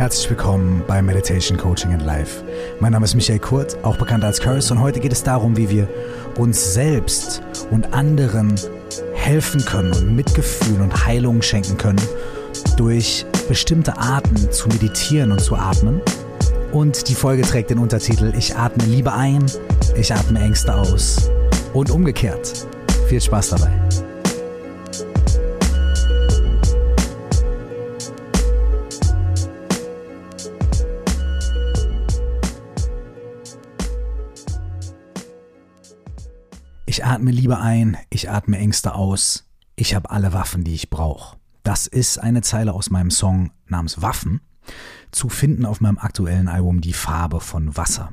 Herzlich willkommen bei Meditation Coaching in Life. Mein Name ist Michael Kurt, auch bekannt als Curse, und heute geht es darum, wie wir uns selbst und anderen helfen können und Mitgefühl und Heilung schenken können, durch bestimmte Arten zu meditieren und zu atmen. Und die Folge trägt den Untertitel Ich atme Liebe ein, ich atme Ängste aus. Und umgekehrt. Viel Spaß dabei. Ich atme Liebe ein, ich atme Ängste aus. Ich habe alle Waffen, die ich brauche. Das ist eine Zeile aus meinem Song namens Waffen, zu finden auf meinem aktuellen Album Die Farbe von Wasser.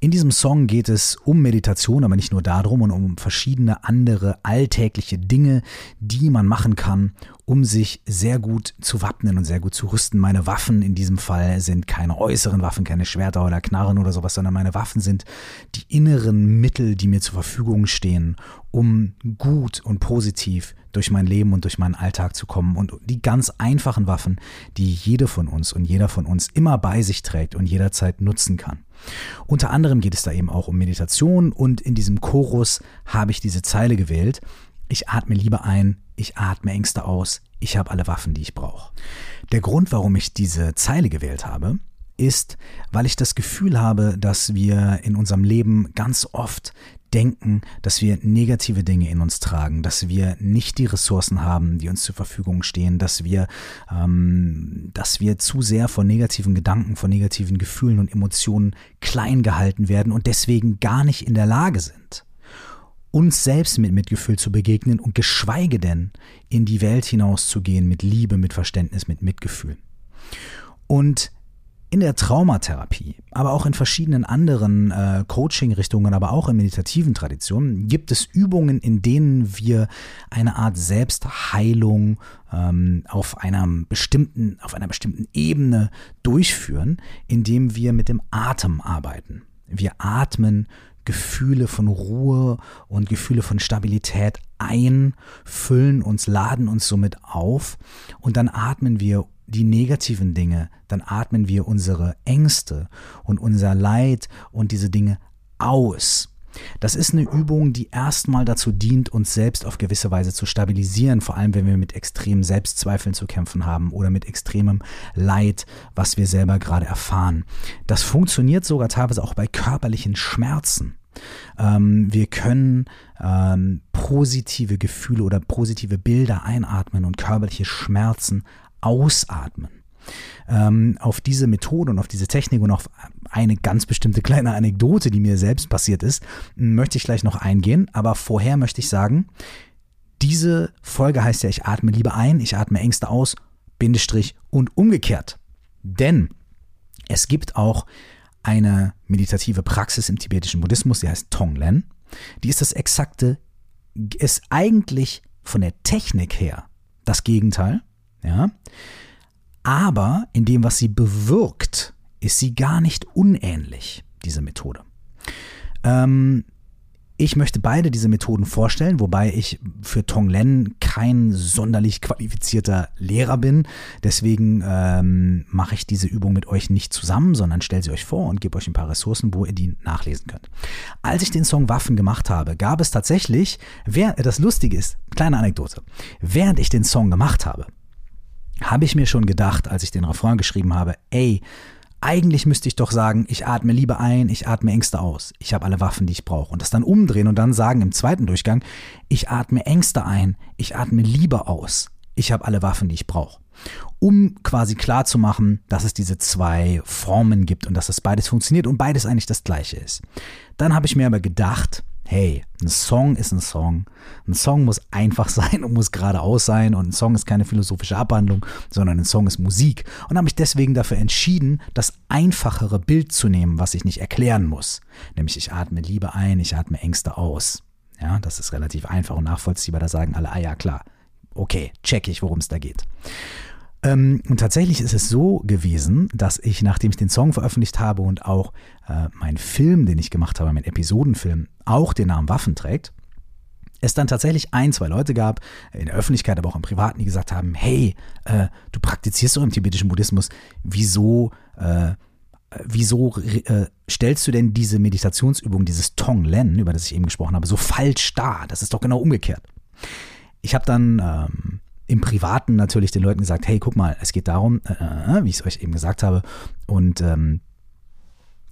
In diesem Song geht es um Meditation, aber nicht nur darum und um verschiedene andere alltägliche Dinge, die man machen kann, um sich sehr gut zu wappnen und sehr gut zu rüsten. Meine Waffen in diesem Fall sind keine äußeren Waffen, keine Schwerter oder Knarren oder sowas, sondern meine Waffen sind die inneren Mittel, die mir zur Verfügung stehen, um gut und positiv durch mein Leben und durch meinen Alltag zu kommen und die ganz einfachen Waffen, die jede von uns und jeder von uns immer bei sich trägt und jederzeit nutzen kann. Unter anderem geht es da eben auch um Meditation und in diesem Chorus habe ich diese Zeile gewählt. Ich atme Liebe ein, ich atme Ängste aus, ich habe alle Waffen, die ich brauche. Der Grund, warum ich diese Zeile gewählt habe, ist, weil ich das Gefühl habe, dass wir in unserem Leben ganz oft denken, dass wir negative Dinge in uns tragen, dass wir nicht die Ressourcen haben, die uns zur Verfügung stehen, dass wir, ähm, dass wir zu sehr von negativen Gedanken, von negativen Gefühlen und Emotionen klein gehalten werden und deswegen gar nicht in der Lage sind, uns selbst mit Mitgefühl zu begegnen und geschweige denn in die Welt hinauszugehen mit Liebe, mit Verständnis, mit Mitgefühl. Und in der Traumatherapie, aber auch in verschiedenen anderen äh, Coaching-Richtungen, aber auch in meditativen Traditionen gibt es Übungen, in denen wir eine Art Selbstheilung ähm, auf einer bestimmten, auf einer bestimmten Ebene durchführen, indem wir mit dem Atem arbeiten. Wir atmen Gefühle von Ruhe und Gefühle von Stabilität ein, füllen uns, laden uns somit auf und dann atmen wir die negativen Dinge, dann atmen wir unsere Ängste und unser Leid und diese Dinge aus. Das ist eine Übung, die erstmal dazu dient, uns selbst auf gewisse Weise zu stabilisieren, vor allem wenn wir mit extremen Selbstzweifeln zu kämpfen haben oder mit extremem Leid, was wir selber gerade erfahren. Das funktioniert sogar teilweise auch bei körperlichen Schmerzen. Ähm, wir können ähm, positive Gefühle oder positive Bilder einatmen und körperliche Schmerzen ausatmen. Ähm, auf diese Methode und auf diese Technik und auf eine ganz bestimmte kleine Anekdote, die mir selbst passiert ist, möchte ich gleich noch eingehen. Aber vorher möchte ich sagen, diese Folge heißt ja, ich atme lieber ein, ich atme Ängste aus, Bindestrich und umgekehrt. Denn es gibt auch eine meditative Praxis im tibetischen Buddhismus, die heißt Tonglen. Die ist das exakte, ist eigentlich von der Technik her das Gegenteil. Ja? Aber in dem, was sie bewirkt, ist sie gar nicht unähnlich, diese Methode. Ähm, ich möchte beide diese Methoden vorstellen, wobei ich für Tonglen kein sonderlich qualifizierter Lehrer bin. Deswegen ähm, mache ich diese Übung mit euch nicht zusammen, sondern stelle sie euch vor und gebe euch ein paar Ressourcen, wo ihr die nachlesen könnt. Als ich den Song Waffen gemacht habe, gab es tatsächlich, wer, das Lustige ist, kleine Anekdote, während ich den Song gemacht habe, habe ich mir schon gedacht, als ich den Refrain geschrieben habe, ey, eigentlich müsste ich doch sagen, ich atme Liebe ein, ich atme Ängste aus. Ich habe alle Waffen, die ich brauche. Und das dann umdrehen und dann sagen im zweiten Durchgang, ich atme Ängste ein, ich atme Liebe aus. Ich habe alle Waffen, die ich brauche. Um quasi klar zu machen, dass es diese zwei Formen gibt und dass das beides funktioniert und beides eigentlich das gleiche ist. Dann habe ich mir aber gedacht, hey, ein Song ist ein Song. Ein Song muss einfach sein und muss geradeaus sein und ein Song ist keine philosophische Abhandlung, sondern ein Song ist Musik. Und habe mich deswegen dafür entschieden, das einfachere Bild zu nehmen, was ich nicht erklären muss. Nämlich ich atme Liebe ein, ich atme Ängste aus. Ja, das ist relativ einfach und nachvollziehbar. Da sagen alle, ah ja, klar. Okay, check ich, worum es da geht. Ähm, und tatsächlich ist es so gewesen, dass ich, nachdem ich den Song veröffentlicht habe und auch äh, mein Film, den ich gemacht habe, mein Episodenfilm, auch den Namen Waffen trägt, es dann tatsächlich ein, zwei Leute gab, in der Öffentlichkeit, aber auch im Privaten, die gesagt haben, hey, äh, du praktizierst doch im tibetischen Buddhismus, wieso, äh, wieso äh, stellst du denn diese Meditationsübung, dieses Tonglen, über das ich eben gesprochen habe, so falsch dar? Das ist doch genau umgekehrt. Ich habe dann ähm, im Privaten natürlich den Leuten gesagt, hey, guck mal, es geht darum, äh, äh wie ich es euch eben gesagt habe, und ähm,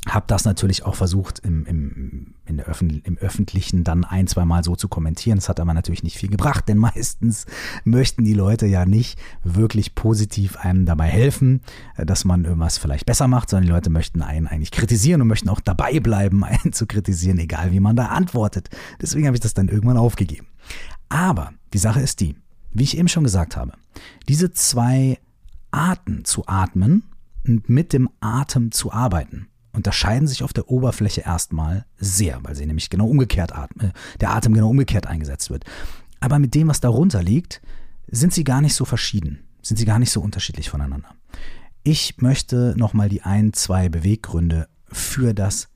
habe das natürlich auch versucht, im, im, in der Öffn im Öffentlichen dann ein, zwei Mal so zu kommentieren. Das hat aber natürlich nicht viel gebracht, denn meistens möchten die Leute ja nicht wirklich positiv einem dabei helfen, äh, dass man irgendwas vielleicht besser macht, sondern die Leute möchten einen eigentlich kritisieren und möchten auch dabei bleiben, einen zu kritisieren, egal wie man da antwortet. Deswegen habe ich das dann irgendwann aufgegeben. Aber die Sache ist die, wie ich eben schon gesagt habe, diese zwei Arten zu atmen und mit dem Atem zu arbeiten, unterscheiden sich auf der Oberfläche erstmal sehr, weil sie nämlich genau umgekehrt atmen, der Atem genau umgekehrt eingesetzt wird. Aber mit dem, was darunter liegt, sind sie gar nicht so verschieden, sind sie gar nicht so unterschiedlich voneinander. Ich möchte nochmal die ein, zwei Beweggründe für das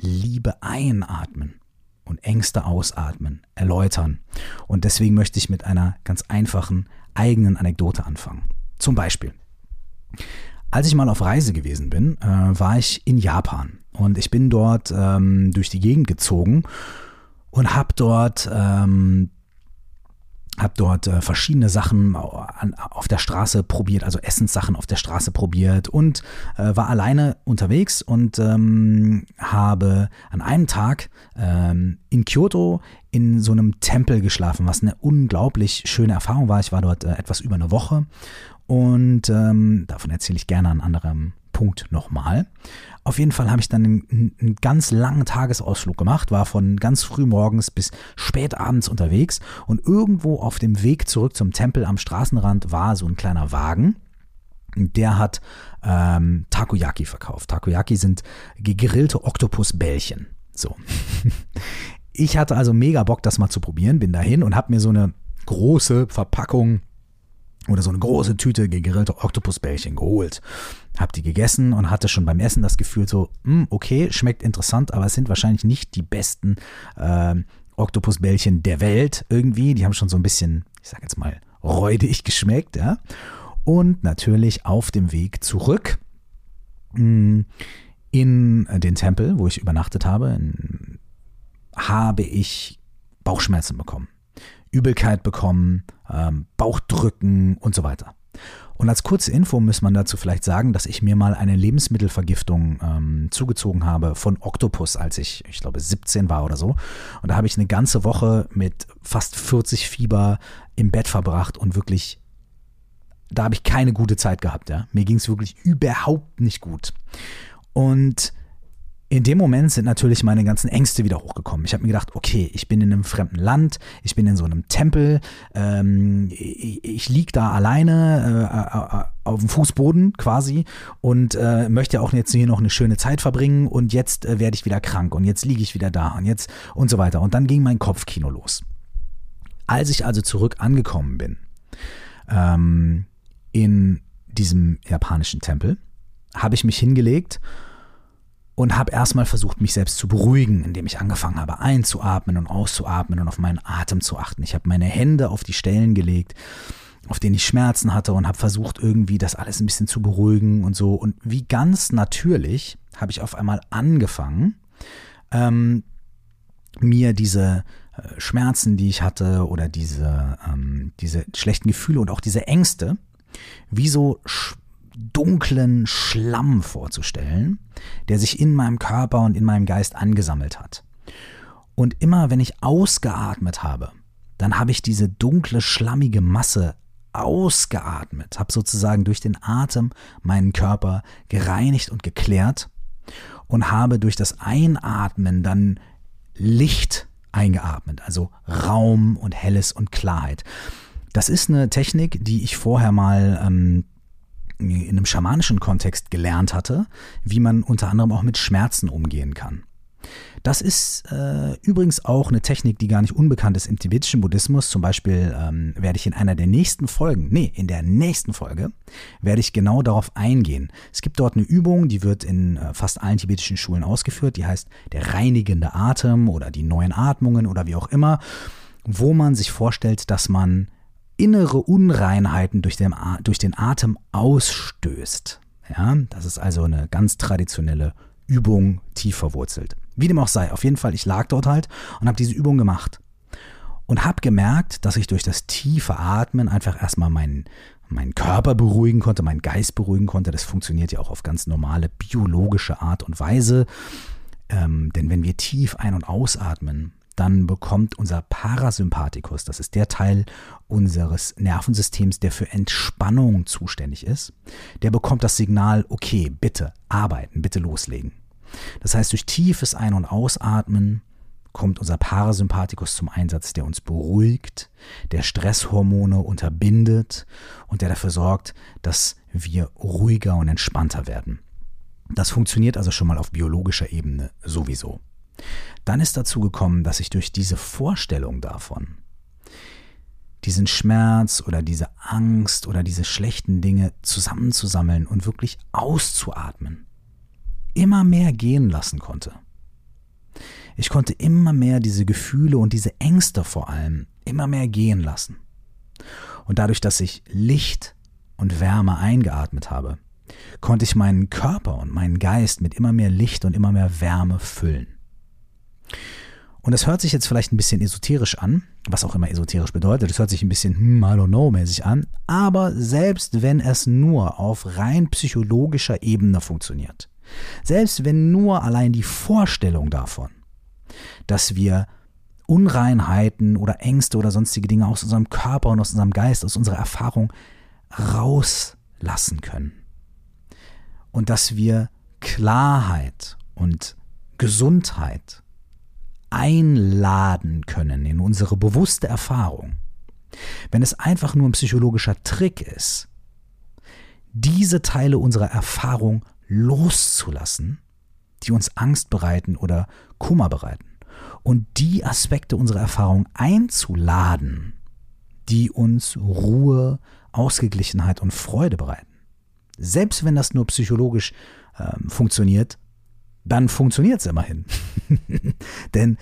Liebe einatmen und Ängste ausatmen erläutern. Und deswegen möchte ich mit einer ganz einfachen eigenen Anekdote anfangen. Zum Beispiel. Als ich mal auf Reise gewesen bin, äh, war ich in Japan und ich bin dort ähm, durch die Gegend gezogen und habe dort ähm, habe dort äh, verschiedene Sachen an, auf der Straße probiert, also Essenssachen auf der Straße probiert und äh, war alleine unterwegs und ähm, habe an einem Tag ähm, in Kyoto in so einem Tempel geschlafen, was eine unglaublich schöne Erfahrung war. Ich war dort äh, etwas über eine Woche und ähm, davon erzähle ich gerne an anderem Punkt nochmal. Auf jeden Fall habe ich dann einen, einen, ganz langen Tagesausflug gemacht, war von ganz früh morgens bis spät abends unterwegs und irgendwo auf dem Weg zurück zum Tempel am Straßenrand war so ein kleiner Wagen. Der hat ähm, Takoyaki verkauft. Takoyaki sind gegrillte Oktopusbällchen. So. Ich hatte also mega Bock, das mal zu probieren, bin dahin und habe mir so eine große Verpackung oder so eine große Tüte gegrillte Oktopusbällchen geholt. Hab die gegessen und hatte schon beim Essen das Gefühl so, hm, okay, schmeckt interessant, aber es sind wahrscheinlich nicht die besten äh, Oktopusbällchen der Welt irgendwie. Die haben schon so ein bisschen, ich sag jetzt mal, räudig geschmeckt, ja. Und natürlich auf dem Weg zurück mh, hm, in den Tempel, wo ich übernachtet habe, in, habe ich Bauchschmerzen bekommen. Übelkeit bekommen, ähm, Bauchdrücken und so weiter. Und als kurze Info muss man dazu vielleicht sagen, dass ich mir mal eine Lebensmittelvergiftung ähm, zugezogen habe von Oktopus, als ich, ich glaube, 17 war oder so. Und da habe ich eine ganze Woche mit fast 40 Fieber im Bett verbracht und wirklich, da habe ich keine gute Zeit gehabt. Ja? Mir ging es wirklich überhaupt nicht gut. Und in dem Moment sind natürlich meine ganzen Ängste wieder hochgekommen. Ich habe mir gedacht, okay, ich bin in einem fremden Land, ich bin in so einem Tempel, ähm, ich, ich liege da alleine äh, auf dem Fußboden quasi und äh, möchte auch jetzt hier noch eine schöne Zeit verbringen und jetzt äh, werde ich wieder krank und jetzt liege ich wieder da und jetzt und so weiter. Und dann ging mein Kopfkino los. Als ich also zurück angekommen bin ähm, in diesem japanischen Tempel, habe ich mich hingelegt und habe erstmal versucht, mich selbst zu beruhigen, indem ich angefangen habe einzuatmen und auszuatmen und auf meinen Atem zu achten. Ich habe meine Hände auf die Stellen gelegt, auf denen ich Schmerzen hatte und habe versucht, irgendwie das alles ein bisschen zu beruhigen und so. Und wie ganz natürlich habe ich auf einmal angefangen, ähm, mir diese äh, Schmerzen, die ich hatte oder diese, ähm, diese schlechten Gefühle und auch diese Ängste, wie so dunklen Schlamm vorzustellen, der sich in meinem Körper und in meinem Geist angesammelt hat. Und immer wenn ich ausgeatmet habe, dann habe ich diese dunkle, schlammige Masse ausgeatmet, habe sozusagen durch den Atem meinen Körper gereinigt und geklärt und habe durch das Einatmen dann Licht eingeatmet, also Raum und Helles und Klarheit. Das ist eine Technik, die ich vorher mal ähm, in einem schamanischen Kontext gelernt hatte, wie man unter anderem auch mit Schmerzen umgehen kann. Das ist äh, übrigens auch eine Technik, die gar nicht unbekannt ist im tibetischen Buddhismus. Zum Beispiel ähm, werde ich in einer der nächsten Folgen, nee, in der nächsten Folge, werde ich genau darauf eingehen. Es gibt dort eine Übung, die wird in äh, fast allen tibetischen Schulen ausgeführt, die heißt der reinigende Atem oder die neuen Atmungen oder wie auch immer. wo man sich vorstellt, dass man innere Unreinheiten durch den, durch den Atem ausstößt. Ja, das ist also eine ganz traditionelle Übung, tief verwurzelt. Wie dem auch sei, auf jeden Fall, ich lag dort halt und habe diese Übung gemacht. Und habe gemerkt, dass ich durch das tiefe Atmen einfach erstmal meinen, meinen Körper beruhigen konnte, meinen Geist beruhigen konnte. Das funktioniert ja auch auf ganz normale biologische Art und Weise. Ähm, denn wenn wir tief ein- und ausatmen, dann bekommt unser Parasympathikus, das ist der Teil unseres Nervensystems, der für Entspannung zuständig ist, der bekommt das Signal, okay, bitte arbeiten, bitte loslegen. Das heißt, durch tiefes Ein- und Ausatmen kommt unser Parasympathikus zum Einsatz, der uns beruhigt, der Stresshormone unterbindet und der dafür sorgt, dass wir ruhiger und entspannter werden. Das funktioniert also schon mal auf biologischer Ebene sowieso. Dann ist dazu gekommen, dass ich durch diese Vorstellung davon, diesen Schmerz oder diese Angst oder diese schlechten Dinge zusammenzusammeln und wirklich auszuatmen, immer mehr gehen lassen konnte. Ich konnte immer mehr diese Gefühle und diese Ängste vor allem immer mehr gehen lassen. Und dadurch, dass ich Licht und Wärme eingeatmet habe, konnte ich meinen Körper und meinen Geist mit immer mehr Licht und immer mehr Wärme füllen. Und das hört sich jetzt vielleicht ein bisschen esoterisch an, was auch immer esoterisch bedeutet. Das hört sich ein bisschen, hm, I don't know, mäßig an. Aber selbst wenn es nur auf rein psychologischer Ebene funktioniert, selbst wenn nur allein die Vorstellung davon, dass wir Unreinheiten oder Ängste oder sonstige Dinge aus unserem Körper und aus unserem Geist, aus unserer Erfahrung rauslassen können. Und dass wir Klarheit und Gesundheit einladen können in unsere bewusste Erfahrung. Wenn es einfach nur ein psychologischer Trick ist, diese Teile unserer Erfahrung loszulassen, die uns Angst bereiten oder Kummer bereiten, und die Aspekte unserer Erfahrung einzuladen, die uns Ruhe, Ausgeglichenheit und Freude bereiten. Selbst wenn das nur psychologisch äh, funktioniert, dann funktioniert es immerhin. Denn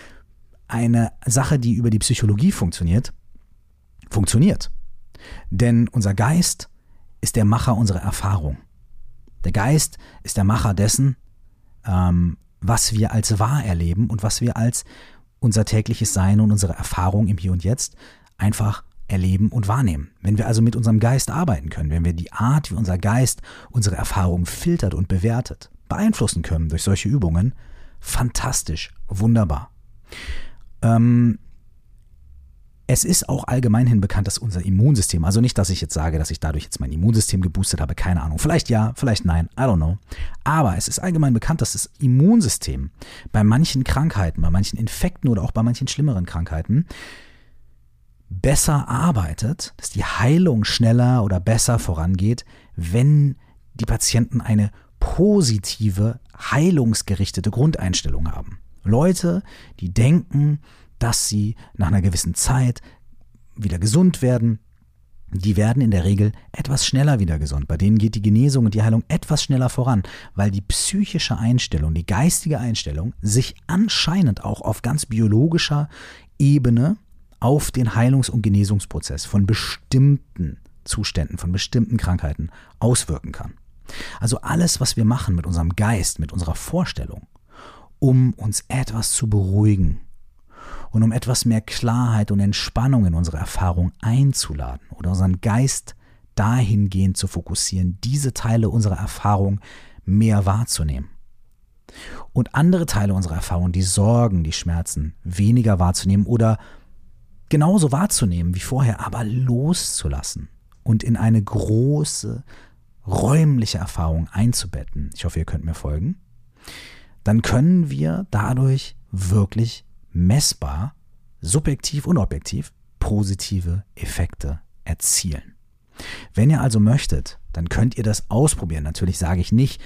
eine Sache, die über die Psychologie funktioniert, funktioniert. Denn unser Geist ist der Macher unserer Erfahrung. Der Geist ist der Macher dessen, ähm, was wir als wahr erleben und was wir als unser tägliches Sein und unsere Erfahrung im Hier und Jetzt einfach erleben und wahrnehmen. Wenn wir also mit unserem Geist arbeiten können, wenn wir die Art, wie unser Geist unsere Erfahrung filtert und bewertet, beeinflussen können durch solche Übungen, fantastisch, wunderbar. Ähm, es ist auch allgemeinhin bekannt, dass unser Immunsystem, also nicht, dass ich jetzt sage, dass ich dadurch jetzt mein Immunsystem geboostet habe, keine Ahnung. Vielleicht ja, vielleicht nein, I don't know. Aber es ist allgemein bekannt, dass das Immunsystem bei manchen Krankheiten, bei manchen Infekten oder auch bei manchen schlimmeren Krankheiten besser arbeitet, dass die Heilung schneller oder besser vorangeht, wenn die Patienten eine positive, heilungsgerichtete Grundeinstellung haben. Leute, die denken, dass sie nach einer gewissen Zeit wieder gesund werden, die werden in der Regel etwas schneller wieder gesund. Bei denen geht die Genesung und die Heilung etwas schneller voran, weil die psychische Einstellung, die geistige Einstellung sich anscheinend auch auf ganz biologischer Ebene auf den Heilungs- und Genesungsprozess von bestimmten Zuständen, von bestimmten Krankheiten auswirken kann. Also alles, was wir machen mit unserem Geist, mit unserer Vorstellung, um uns etwas zu beruhigen und um etwas mehr Klarheit und Entspannung in unsere Erfahrung einzuladen oder unseren Geist dahingehend zu fokussieren, diese Teile unserer Erfahrung mehr wahrzunehmen. Und andere Teile unserer Erfahrung, die Sorgen, die Schmerzen, weniger wahrzunehmen oder genauso wahrzunehmen wie vorher, aber loszulassen und in eine große, räumliche Erfahrung einzubetten, ich hoffe, ihr könnt mir folgen, dann können wir dadurch wirklich messbar, subjektiv und objektiv positive Effekte erzielen. Wenn ihr also möchtet, dann könnt ihr das ausprobieren. Natürlich sage ich nicht,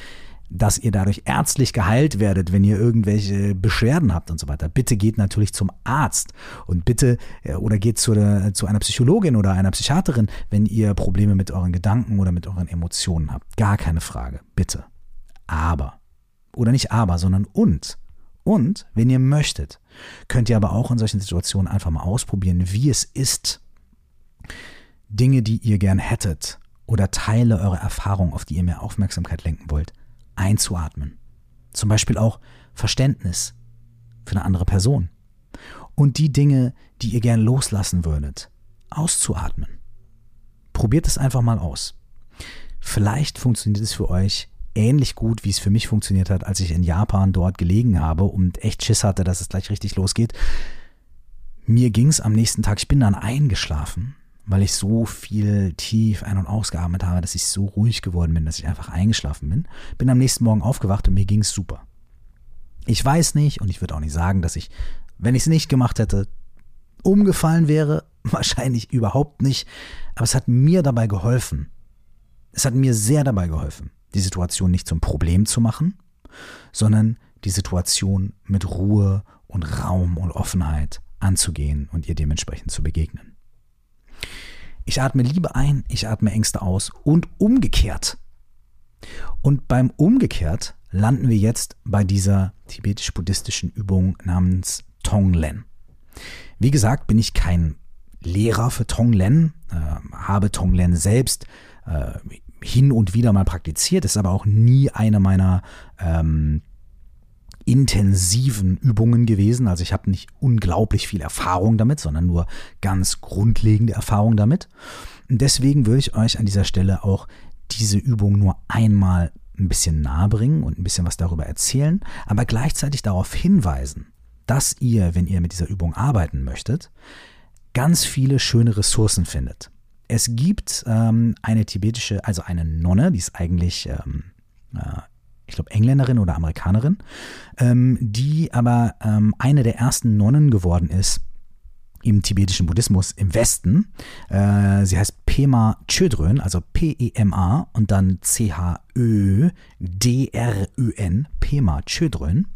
dass ihr dadurch ärztlich geheilt werdet, wenn ihr irgendwelche Beschwerden habt und so weiter. Bitte geht natürlich zum Arzt und bitte äh, oder geht zu, der, zu einer Psychologin oder einer Psychiaterin, wenn ihr Probleme mit euren Gedanken oder mit euren Emotionen habt. Gar keine Frage. Bitte. Aber, oder nicht aber, sondern und, Und wenn ihr möchtet, könnt ihr aber auch in solchen Situationen einfach mal ausprobieren, wie es ist, Dinge, die ihr gern hättet oder Teile eurer Erfahrung, auf die ihr mehr Aufmerksamkeit lenken wollt, einzuatmen. Zum Beispiel auch Verständnis für eine andere Person. Und die Dinge, die ihr gern loslassen würdet, auszuatmen. Probiert es einfach mal aus. Vielleicht funktioniert es für euch ähnlich gut, wie es für mich funktioniert hat, als ich in Japan dort gelegen habe und echt Schiss hatte, dass es gleich richtig losgeht. Mir ging es am nächsten Tag, ich bin dann eingeschlafen, weil ich so viel tief ein- und ausgeatmet habe, dass ich so ruhig geworden bin, dass ich einfach eingeschlafen bin. Bin am nächsten Morgen aufgewacht und mir ging es super. Ich weiß nicht und ich würde auch nicht sagen, dass ich, wenn ich es nicht gemacht hätte, umgefallen wäre. Wahrscheinlich überhaupt nicht. Aber es hat mir dabei geholfen. Es hat mir sehr dabei geholfen, die Situation nicht zum Problem zu machen, sondern die Situation mit Ruhe und Raum und Offenheit anzugehen und ihr dementsprechend zu begegnen. Ich atme Liebe ein, ich atme Ängste aus und umgekehrt. Und beim umgekehrt landen wir jetzt bei dieser tibetisch-buddhistischen Übung namens Tonglen. Wie gesagt, bin ich kein Lehrer für Tonglen, äh, habe Tonglen selbst äh, hin und wieder mal praktiziert, ist aber auch nie eine meiner ähm, intensiven Übungen gewesen. Also ich habe nicht unglaublich viel Erfahrung damit, sondern nur ganz grundlegende Erfahrung damit. Und deswegen würde ich euch an dieser Stelle auch diese Übung nur einmal ein bisschen nahe bringen und ein bisschen was darüber erzählen, aber gleichzeitig darauf hinweisen, dass ihr, wenn ihr mit dieser Übung arbeiten möchtet, ganz viele schöne Ressourcen findet. Es gibt ähm, eine tibetische, also eine Nonne, die ist eigentlich, ähm, äh, ich glaube, Engländerin oder Amerikanerin, ähm, die aber ähm, eine der ersten Nonnen geworden ist im tibetischen Buddhismus im Westen. Äh, sie heißt Pema Chödrön, also P-E-M-A und dann C-H-Ö-D-R-Ö-N, Pema Chödrön.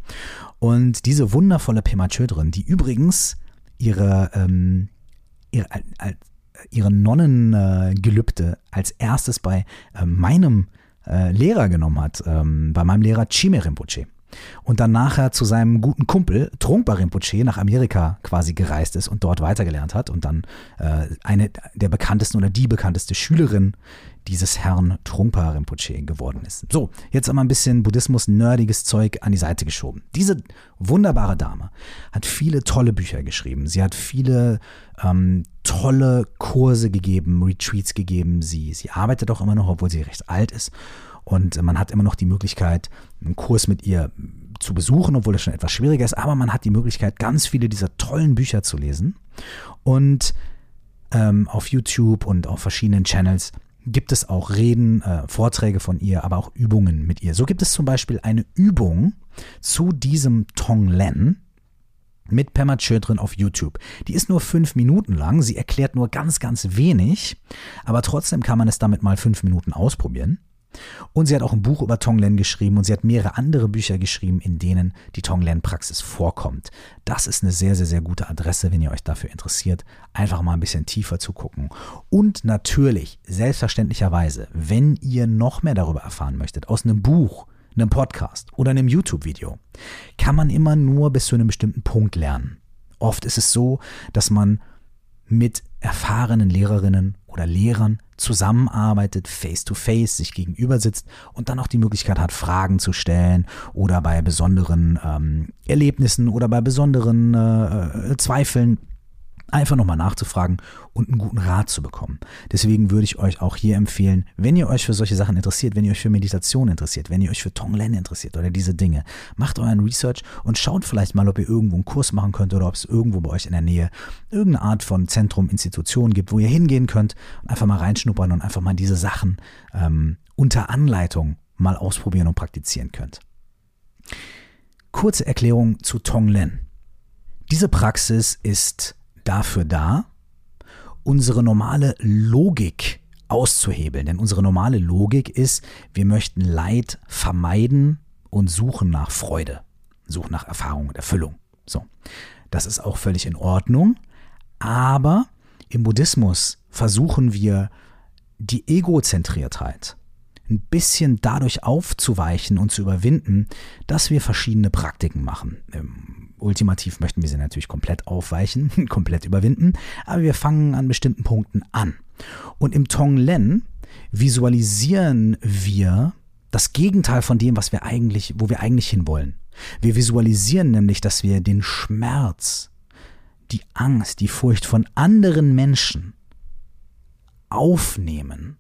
Und diese wundervolle Pema Chödrön, die übrigens ihre, ähm, ihre, ihre Nonnengelübde als erstes bei äh, meinem äh, Lehrer genommen hat, ähm, bei meinem Lehrer Chime Rinpoche und dann nachher zu seinem guten Kumpel Trungpa Rinpoche nach Amerika quasi gereist ist und dort weitergelernt hat und dann äh, eine der bekanntesten oder die bekannteste Schülerin dieses Herrn Trungpa Rinpoche geworden ist. So, jetzt einmal ein bisschen Buddhismus-nerdiges Zeug an die Seite geschoben. Diese wunderbare Dame hat viele tolle Bücher geschrieben. Sie hat viele ähm, tolle Kurse gegeben, Retreats gegeben. Sie, sie arbeitet auch immer noch, obwohl sie recht alt ist. Und man hat immer noch die Möglichkeit, einen Kurs mit ihr zu besuchen, obwohl das schon etwas schwieriger ist. Aber man hat die Möglichkeit, ganz viele dieser tollen Bücher zu lesen. Und ähm, auf YouTube und auf verschiedenen Channels gibt es auch Reden, äh, Vorträge von ihr, aber auch Übungen mit ihr. So gibt es zum Beispiel eine Übung zu diesem Tonglen mit Pema Chödrin auf YouTube. Die ist nur fünf Minuten lang, sie erklärt nur ganz, ganz wenig, aber trotzdem kann man es damit mal fünf Minuten ausprobieren. Und sie hat auch ein Buch über Tonglen geschrieben und sie hat mehrere andere Bücher geschrieben, in denen die Tonglen-Praxis vorkommt. Das ist eine sehr, sehr, sehr gute Adresse, wenn ihr euch dafür interessiert, einfach mal ein bisschen tiefer zu gucken. Und natürlich, selbstverständlicherweise, wenn ihr noch mehr darüber erfahren möchtet, aus einem Buch, einem Podcast oder einem YouTube-Video, kann man immer nur bis zu einem bestimmten Punkt lernen. Oft ist es so, dass man mit erfahrenen Lehrerinnen oder Lehrern zusammenarbeitet, face-to-face, sich gegenüber sitzt und dann auch die Möglichkeit hat, Fragen zu stellen oder bei besonderen ähm, Erlebnissen oder bei besonderen äh, Zweifeln einfach nochmal nachzufragen und einen guten Rat zu bekommen. Deswegen würde ich euch auch hier empfehlen, wenn ihr euch für solche Sachen interessiert, wenn ihr euch für Meditation interessiert, wenn ihr euch für Tonglen interessiert oder diese Dinge, macht euren Research und schaut vielleicht mal, ob ihr irgendwo einen Kurs machen könnt oder ob es irgendwo bei euch in der Nähe irgendeine Art von Zentrum, Institution gibt, wo ihr hingehen könnt einfach mal reinschnuppern und einfach mal diese Sachen ähm, unter Anleitung mal ausprobieren und praktizieren könnt. Kurze Erklärung zu Tonglen. Diese Praxis ist dafür da, unsere normale Logik auszuhebeln. Denn unsere normale Logik ist, wir möchten Leid vermeiden und suchen nach Freude, suchen nach Erfahrung und Erfüllung. So, das ist auch völlig in Ordnung. Aber im Buddhismus versuchen wir die Egozentriertheit ein bisschen dadurch aufzuweichen und zu überwinden, dass wir verschiedene Praktiken machen. Ähm, ultimativ möchten wir sie natürlich komplett aufweichen, komplett überwinden, aber wir fangen an bestimmten Punkten an. Und im Tonglen visualisieren wir das Gegenteil von dem, was wir eigentlich, wo wir eigentlich hinwollen. Wir visualisieren nämlich, dass wir den Schmerz, die Angst, die Furcht von anderen Menschen aufnehmen,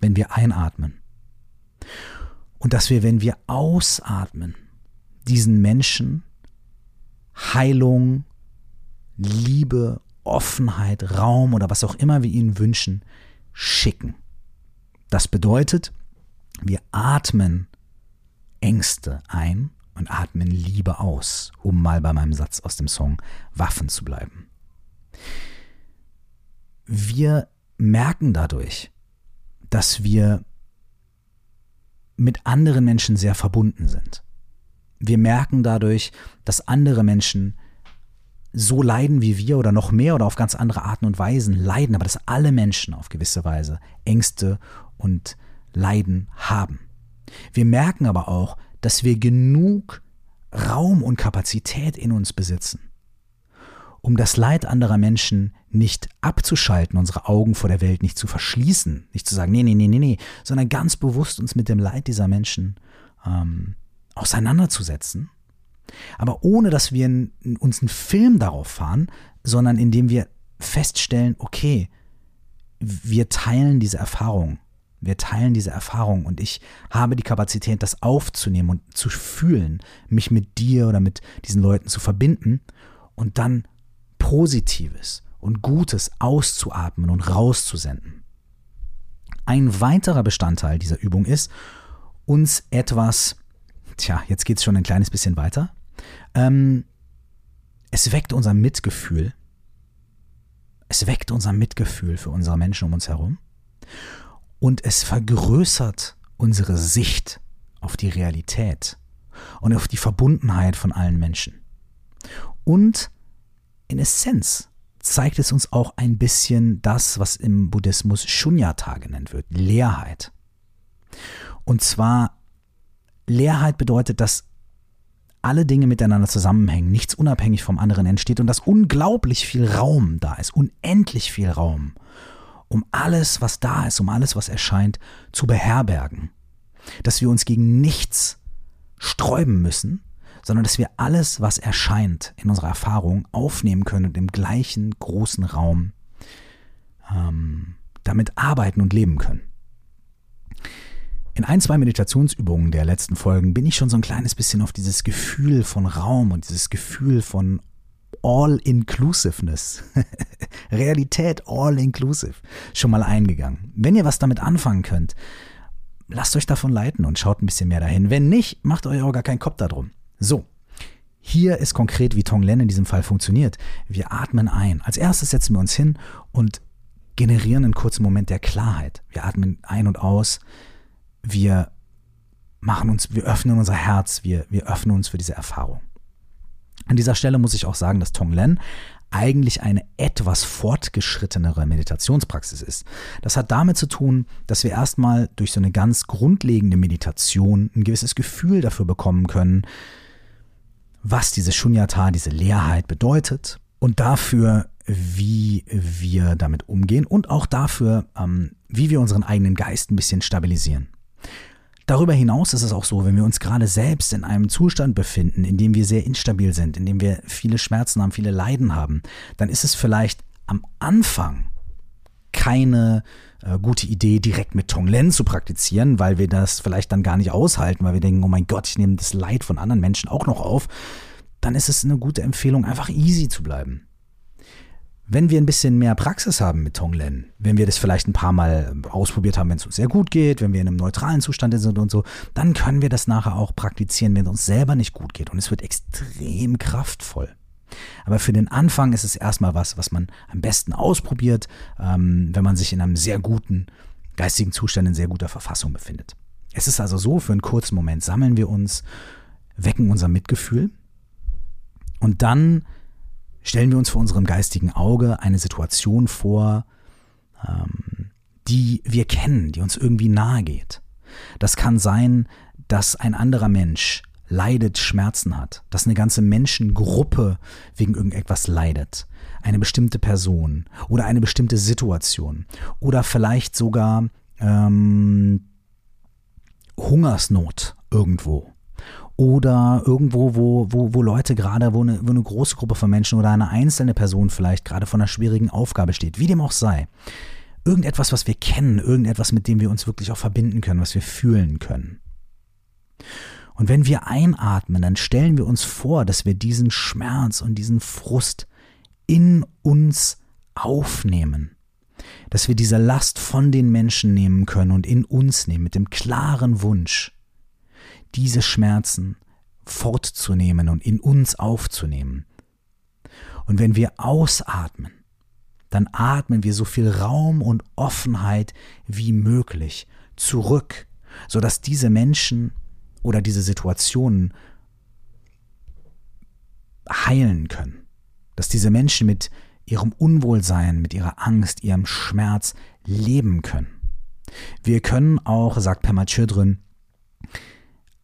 wenn wir einatmen. Und dass wir, wenn wir ausatmen, diesen Menschen Heilung, Liebe, Offenheit, Raum oder was auch immer wir ihnen wünschen, schicken. Das bedeutet, wir atmen Ängste ein und atmen Liebe aus, um mal bei meinem Satz aus dem Song Waffen zu bleiben. Wir merken dadurch, dass wir mit anderen Menschen sehr verbunden sind. Wir merken dadurch, dass andere Menschen so leiden wie wir oder noch mehr oder auf ganz andere Arten und Weisen leiden, aber dass alle Menschen auf gewisse Weise Ängste und Leiden haben. Wir merken aber auch, dass wir genug Raum und Kapazität in uns besitzen, um das Leid anderer Menschen nicht abzuschalten, unsere Augen vor der Welt nicht zu verschließen, nicht zu sagen, nee, nee, nee, nee, nee, sondern ganz bewusst uns mit dem Leid dieser Menschen ähm, auseinanderzusetzen. Aber ohne dass wir uns einen Film darauf fahren, sondern indem wir feststellen, okay, wir teilen diese Erfahrung. Wir teilen diese Erfahrung und ich habe die Kapazität, das aufzunehmen und zu fühlen, mich mit dir oder mit diesen Leuten zu verbinden und dann Positives und Gutes auszuatmen und rauszusenden. Ein weiterer Bestandteil dieser Übung ist, uns etwas, tja, jetzt geht es schon ein kleines bisschen weiter, ähm, es weckt unser Mitgefühl. Es weckt unser Mitgefühl für unsere Menschen um uns herum. Und es vergrößert unsere Sicht auf die Realität und auf die Verbundenheit von allen Menschen. Und in Essenz zeigt es uns auch ein bisschen das, was im Buddhismus Shunyata genannt wird, Leerheit. Und zwar, Leerheit bedeutet, dass alle Dinge miteinander zusammenhängen, nichts unabhängig vom anderen entsteht und dass unglaublich viel Raum da ist, unendlich viel Raum, um alles, was da ist, um alles, was erscheint, zu beherbergen. Dass wir uns gegen nichts sträuben müssen, sondern dass wir alles, was erscheint in unserer Erfahrung, aufnehmen können und im gleichen großen Raum ähm, damit arbeiten und leben können. In ein, zwei Meditationsübungen der letzten Folgen bin ich schon so ein kleines bisschen auf dieses Gefühl von Raum und dieses Gefühl von All-Inclusiveness, Realität All-Inclusive, schon mal eingegangen. Wenn ihr was damit anfangen könnt, lasst euch davon leiten und schaut ein bisschen mehr dahin. Wenn nicht, macht euch auch gar keinen Kopf darum. So, hier ist konkret, wie Tonglen in diesem Fall funktioniert. Wir atmen ein. Als erstes setzen wir uns hin und generieren einen kurzen Moment der Klarheit. Wir atmen ein und aus. Wir machen uns, wir öffnen unser Herz. Wir, wir öffnen uns für diese Erfahrung. An dieser Stelle muss ich auch sagen, dass Tonglen eigentlich eine etwas fortgeschrittenere Meditationspraxis ist. Das hat damit zu tun, dass wir erstmal durch so eine ganz grundlegende Meditation ein gewisses Gefühl dafür bekommen können, was diese Shunyata, diese Leerheit bedeutet und dafür, wie wir damit umgehen und auch dafür, ähm, wie wir unseren eigenen Geist ein bisschen stabilisieren. Darüber hinaus ist es auch so, wenn wir uns gerade selbst in einem Zustand befinden, in dem wir sehr instabil sind, in dem wir viele Schmerzen haben, viele Leiden haben, dann ist es vielleicht am Anfang keine äh, gute Idee, direkt mit Tonglen zu praktizieren, weil wir das vielleicht dann gar nicht aushalten, weil wir denken, oh mein Gott, ich nehme das Leid von anderen Menschen auch noch auf, dann ist es eine gute Empfehlung, einfach easy zu bleiben. Wenn wir ein bisschen mehr Praxis haben mit Tonglen, wenn wir das vielleicht ein paar Mal ausprobiert haben, wenn es uns sehr gut geht, wenn wir in einem neutralen Zustand sind und so, dann können wir das nachher auch praktizieren, wenn es uns selber nicht gut geht. Und es wird extrem kraftvoll. Aber für den Anfang ist es erstmal was, was man am besten ausprobiert, ähm, wenn man sich in einem sehr guten geistigen Zustand, in sehr guter Verfassung befindet. Es ist also so, für einen kurzen Moment sammeln wir uns, wecken unser Mitgefühl und dann stellen wir uns vor unserem geistigen Auge eine Situation vor, ähm, die wir kennen, die uns irgendwie nahe geht. Das kann sein, dass ein anderer Mensch leidet, Schmerzen hat, dass eine ganze Menschengruppe wegen irgendetwas leidet, eine bestimmte Person oder eine bestimmte Situation oder vielleicht sogar ähm, Hungersnot irgendwo oder irgendwo, wo, wo, wo Leute gerade, wo eine, wo eine große Gruppe von Menschen oder eine einzelne Person vielleicht gerade vor einer schwierigen Aufgabe steht, wie dem auch sei. Irgendetwas, was wir kennen, irgendetwas, mit dem wir uns wirklich auch verbinden können, was wir fühlen können. Und wenn wir einatmen, dann stellen wir uns vor, dass wir diesen Schmerz und diesen Frust in uns aufnehmen. Dass wir diese Last von den Menschen nehmen können und in uns nehmen, mit dem klaren Wunsch, diese Schmerzen fortzunehmen und in uns aufzunehmen. Und wenn wir ausatmen, dann atmen wir so viel Raum und Offenheit wie möglich zurück, sodass diese Menschen oder diese Situationen heilen können. Dass diese Menschen mit ihrem Unwohlsein, mit ihrer Angst, ihrem Schmerz leben können. Wir können auch, sagt Pema Children,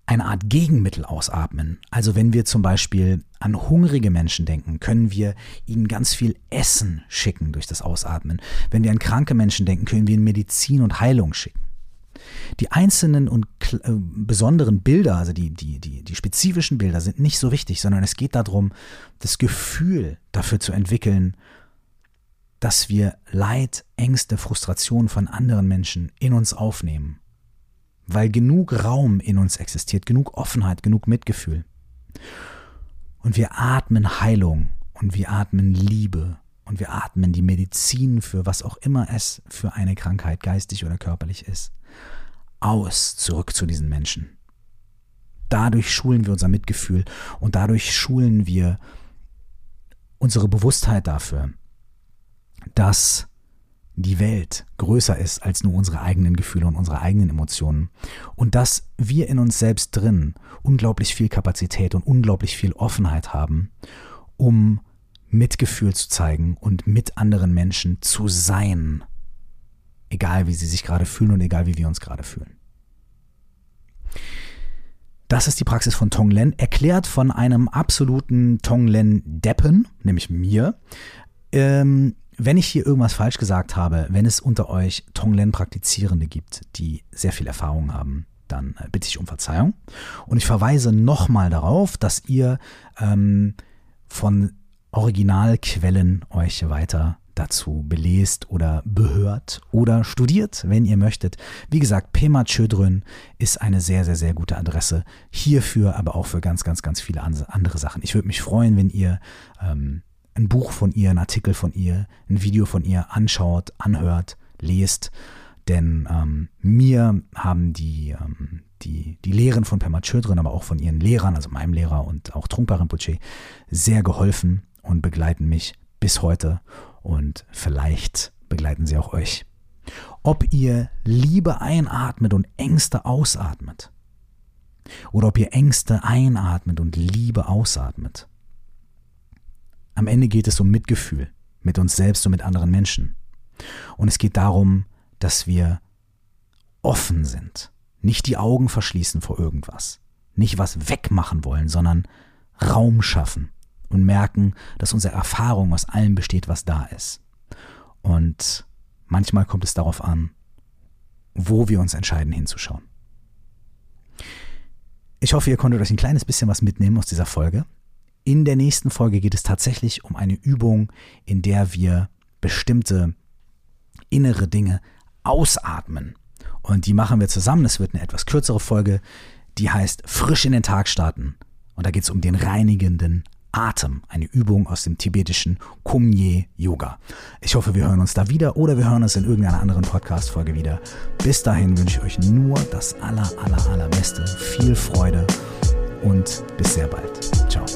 eine Art Gegenmittel ausatmen. Also wenn wir zum Beispiel an hungrige Menschen denken, können wir ihnen ganz viel Essen schicken durch das Ausatmen. Wenn wir an kranke Menschen denken, können wir ihnen Medizin und Heilung schicken. Die einzelnen und äh, besonderen Bilder, also die, die, die, die spezifischen Bilder sind nicht so wichtig, sondern es geht darum, das Gefühl dafür zu entwickeln, dass wir Leid, Ängste, Frustration von anderen Menschen in uns aufnehmen weil genug Raum in uns existiert, genug Offenheit, genug Mitgefühl. Und wir atmen Heilung und wir atmen Liebe und wir atmen die Medizin für was auch immer es für eine Krankheit geistig oder körperlich ist, aus zurück zu diesen Menschen. Dadurch schulen wir unser Mitgefühl und dadurch schulen wir unsere Bewusstheit dafür, dass die Welt größer ist als nur unsere eigenen Gefühle und unsere eigenen Emotionen und dass wir in uns selbst drin unglaublich viel Kapazität und unglaublich viel Offenheit haben, um Mitgefühl zu zeigen und mit anderen Menschen zu sein, egal wie sie sich gerade fühlen und egal wie wir uns gerade fühlen. Das ist die Praxis von Tonglen, erklärt von einem absoluten Tonglen-Deppen, nämlich mir. Ähm, wenn ich hier irgendwas falsch gesagt habe, wenn es unter euch Tonglen-Praktizierende gibt, die sehr viel Erfahrung haben, dann äh, bitte ich um Verzeihung. Und ich verweise nochmal darauf, dass ihr ähm, von Originalquellen euch weiter dazu belest oder behört oder studiert, wenn ihr möchtet. Wie gesagt, Pema Chödrön ist eine sehr, sehr, sehr gute Adresse hierfür, aber auch für ganz, ganz, ganz viele andere Sachen. Ich würde mich freuen, wenn ihr ähm, ein Buch von ihr, ein Artikel von ihr, ein Video von ihr anschaut, anhört, lest. Denn ähm, mir haben die, ähm, die, die Lehren von Pema Chödrin, aber auch von ihren Lehrern, also meinem Lehrer und auch Trunkpa Rinpoche, sehr geholfen und begleiten mich bis heute. Und vielleicht begleiten sie auch euch. Ob ihr Liebe einatmet und Ängste ausatmet. Oder ob ihr Ängste einatmet und Liebe ausatmet. Am Ende geht es um Mitgefühl mit uns selbst und mit anderen Menschen. Und es geht darum, dass wir offen sind, nicht die Augen verschließen vor irgendwas, nicht was wegmachen wollen, sondern Raum schaffen und merken, dass unsere Erfahrung aus allem besteht, was da ist. Und manchmal kommt es darauf an, wo wir uns entscheiden hinzuschauen. Ich hoffe, ihr konntet euch ein kleines bisschen was mitnehmen aus dieser Folge. In der nächsten Folge geht es tatsächlich um eine Übung, in der wir bestimmte innere Dinge ausatmen. Und die machen wir zusammen. Es wird eine etwas kürzere Folge, die heißt Frisch in den Tag starten. Und da geht es um den reinigenden Atem, eine Übung aus dem tibetischen Kumye Yoga. Ich hoffe, wir hören uns da wieder oder wir hören uns in irgendeiner anderen Podcast-Folge wieder. Bis dahin wünsche ich euch nur das aller, aller, allerbeste, viel Freude und bis sehr bald. Ciao.